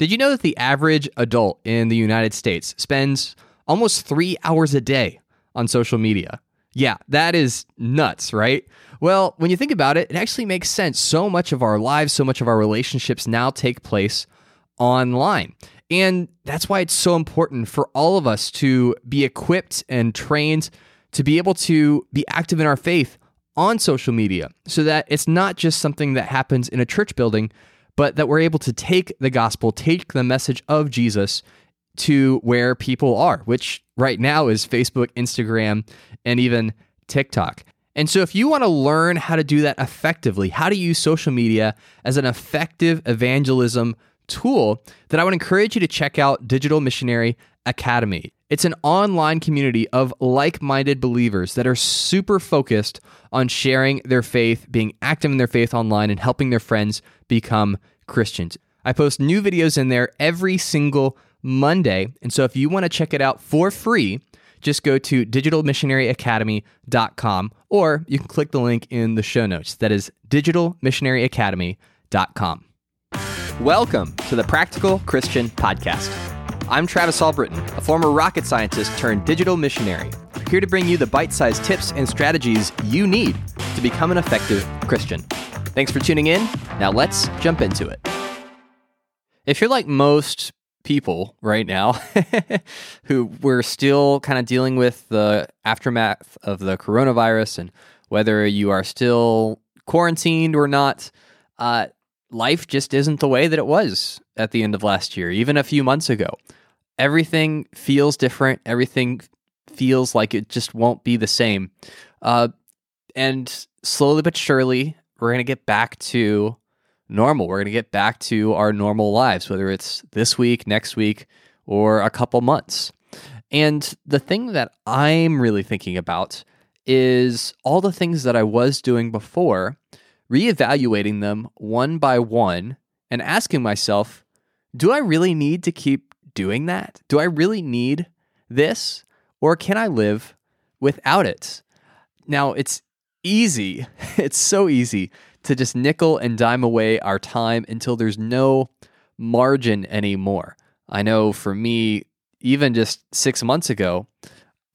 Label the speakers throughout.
Speaker 1: Did you know that the average adult in the United States spends almost three hours a day on social media? Yeah, that is nuts, right? Well, when you think about it, it actually makes sense. So much of our lives, so much of our relationships now take place online. And that's why it's so important for all of us to be equipped and trained to be able to be active in our faith on social media so that it's not just something that happens in a church building, but that we're able to take the gospel, take the message of Jesus to where people are, which right now is Facebook, Instagram, and even TikTok. And so, if you want to learn how to do that effectively, how to use social media as an effective evangelism tool, then I would encourage you to check out Digital Missionary Academy. It's an online community of like minded believers that are super focused on sharing their faith, being active in their faith online, and helping their friends become Christians. I post new videos in there every single Monday. And so, if you want to check it out for free, just go to digitalmissionaryacademy.com or you can click the link in the show notes. That is digitalmissionaryacademy.com. Welcome to the Practical Christian Podcast. I'm Travis Albritton, a former rocket scientist turned digital missionary, here to bring you the bite sized tips and strategies you need to become an effective Christian. Thanks for tuning in. Now let's jump into it. If you're like most people right now who we're still kind of dealing with the aftermath of the coronavirus and whether you are still quarantined or not, uh, life just isn't the way that it was at the end of last year, even a few months ago. Everything feels different. Everything feels like it just won't be the same. Uh, and slowly but surely, we're going to get back to normal. We're going to get back to our normal lives, whether it's this week, next week, or a couple months. And the thing that I'm really thinking about is all the things that I was doing before, reevaluating them one by one and asking myself, do I really need to keep doing that? Do I really need this? Or can I live without it? Now, it's easy. It's so easy to just nickel and dime away our time until there's no margin anymore. I know for me, even just six months ago,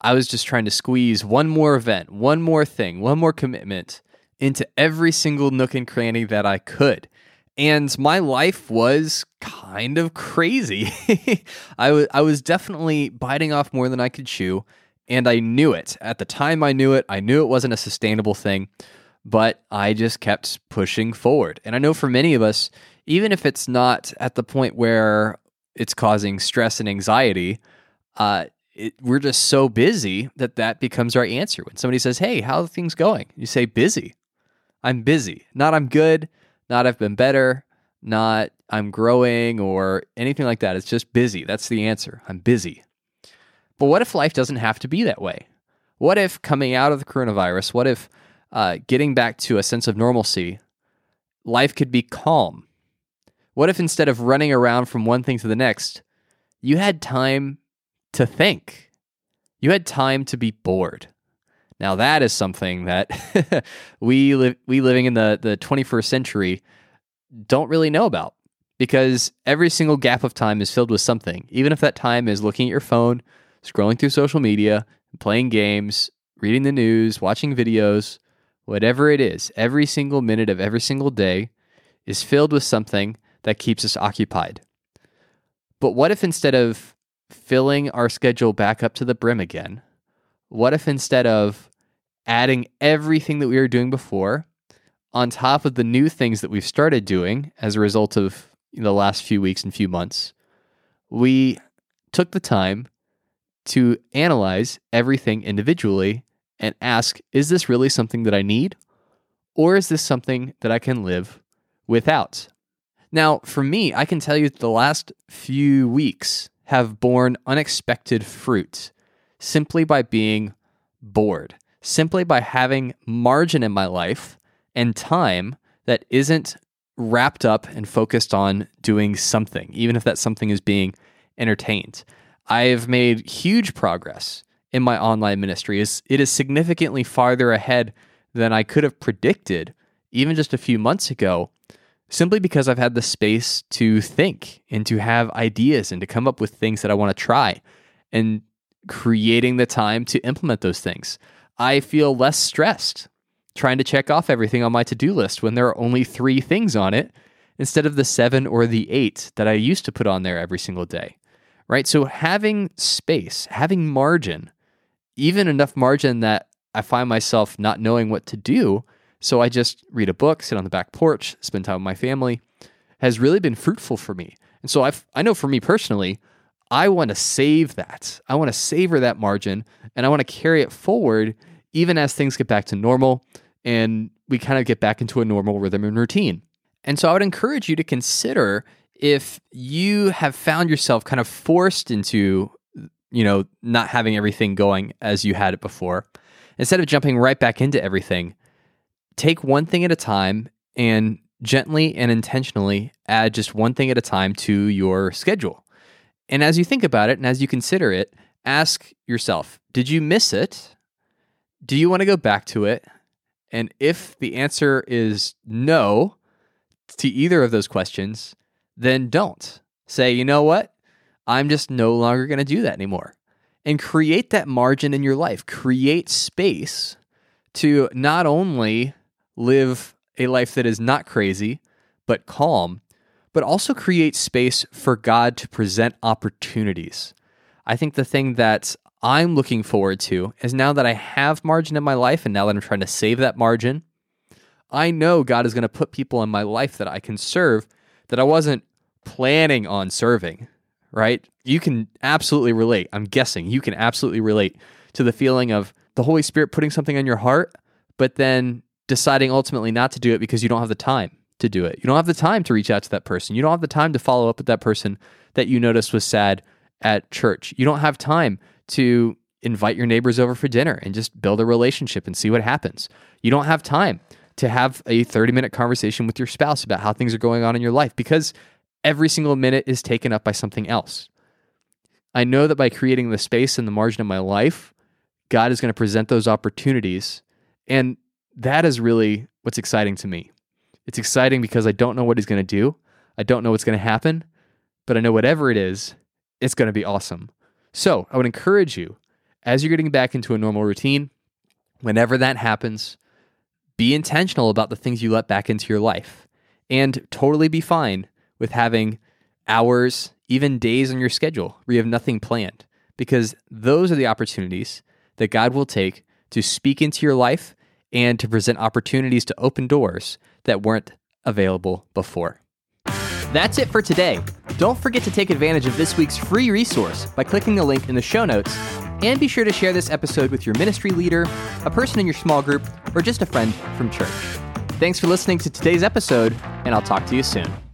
Speaker 1: I was just trying to squeeze one more event, one more thing, one more commitment into every single nook and cranny that I could. And my life was kind of crazy. I, w- I was definitely biting off more than I could chew. And I knew it. At the time, I knew it. I knew it wasn't a sustainable thing but I just kept pushing forward. And I know for many of us, even if it's not at the point where it's causing stress and anxiety, uh, it, we're just so busy that that becomes our answer. When somebody says, Hey, how are things going? You say, Busy. I'm busy. Not I'm good, not I've been better, not I'm growing or anything like that. It's just busy. That's the answer. I'm busy. But what if life doesn't have to be that way? What if coming out of the coronavirus, what if uh, getting back to a sense of normalcy, life could be calm. What if instead of running around from one thing to the next, you had time to think? You had time to be bored. Now that is something that we live we living in the, the 21st century don't really know about because every single gap of time is filled with something. Even if that time is looking at your phone, scrolling through social media, playing games, reading the news, watching videos, whatever it is, every single minute of every single day is filled with something that keeps us occupied. But what if instead of filling our schedule back up to the brim again, what if instead of adding everything that we were doing before on top of the new things that we've started doing as a result of the last few weeks and few months, we took the time to analyze everything individually and ask, is this really something that I need? Or is this something that I can live without? Now, for me, I can tell you that the last few weeks have borne unexpected fruit simply by being bored, simply by having margin in my life and time that isn't wrapped up and focused on doing something, even if that something is being entertained. I've made huge progress in my online ministry it is significantly farther ahead than I could have predicted even just a few months ago simply because I've had the space to think and to have ideas and to come up with things that I want to try and creating the time to implement those things. I feel less stressed trying to check off everything on my to do list when there are only three things on it instead of the seven or the eight that I used to put on there every single day. Right. So having space, having margin, even enough margin that I find myself not knowing what to do. So I just read a book, sit on the back porch, spend time with my family, has really been fruitful for me. And so I've, I know for me personally, I want to save that. I want to savor that margin and I want to carry it forward even as things get back to normal and we kind of get back into a normal rhythm and routine. And so I would encourage you to consider if you have found yourself kind of forced into, you know, not having everything going as you had it before, instead of jumping right back into everything, take one thing at a time and gently and intentionally add just one thing at a time to your schedule. And as you think about it and as you consider it, ask yourself Did you miss it? Do you want to go back to it? And if the answer is no to either of those questions, then don't. Say, you know what? I'm just no longer going to do that anymore. And create that margin in your life. Create space to not only live a life that is not crazy, but calm, but also create space for God to present opportunities. I think the thing that I'm looking forward to is now that I have margin in my life and now that I'm trying to save that margin, I know God is going to put people in my life that I can serve that I wasn't planning on serving, right? You can absolutely relate. I'm guessing you can absolutely relate to the feeling of the Holy Spirit putting something on your heart, but then deciding ultimately not to do it because you don't have the time to do it. You don't have the time to reach out to that person. You don't have the time to follow up with that person that you noticed was sad at church. You don't have time to invite your neighbors over for dinner and just build a relationship and see what happens. You don't have time to have a 30 minute conversation with your spouse about how things are going on in your life because every single minute is taken up by something else. I know that by creating the space and the margin of my life, God is going to present those opportunities. And that is really what's exciting to me. It's exciting because I don't know what he's going to do. I don't know what's going to happen, but I know whatever it is, it's going to be awesome. So I would encourage you, as you're getting back into a normal routine, whenever that happens, be intentional about the things you let back into your life and totally be fine with having hours, even days on your schedule where you have nothing planned, because those are the opportunities that God will take to speak into your life and to present opportunities to open doors that weren't available before. That's it for today. Don't forget to take advantage of this week's free resource by clicking the link in the show notes. And be sure to share this episode with your ministry leader, a person in your small group, or just a friend from church. Thanks for listening to today's episode, and I'll talk to you soon.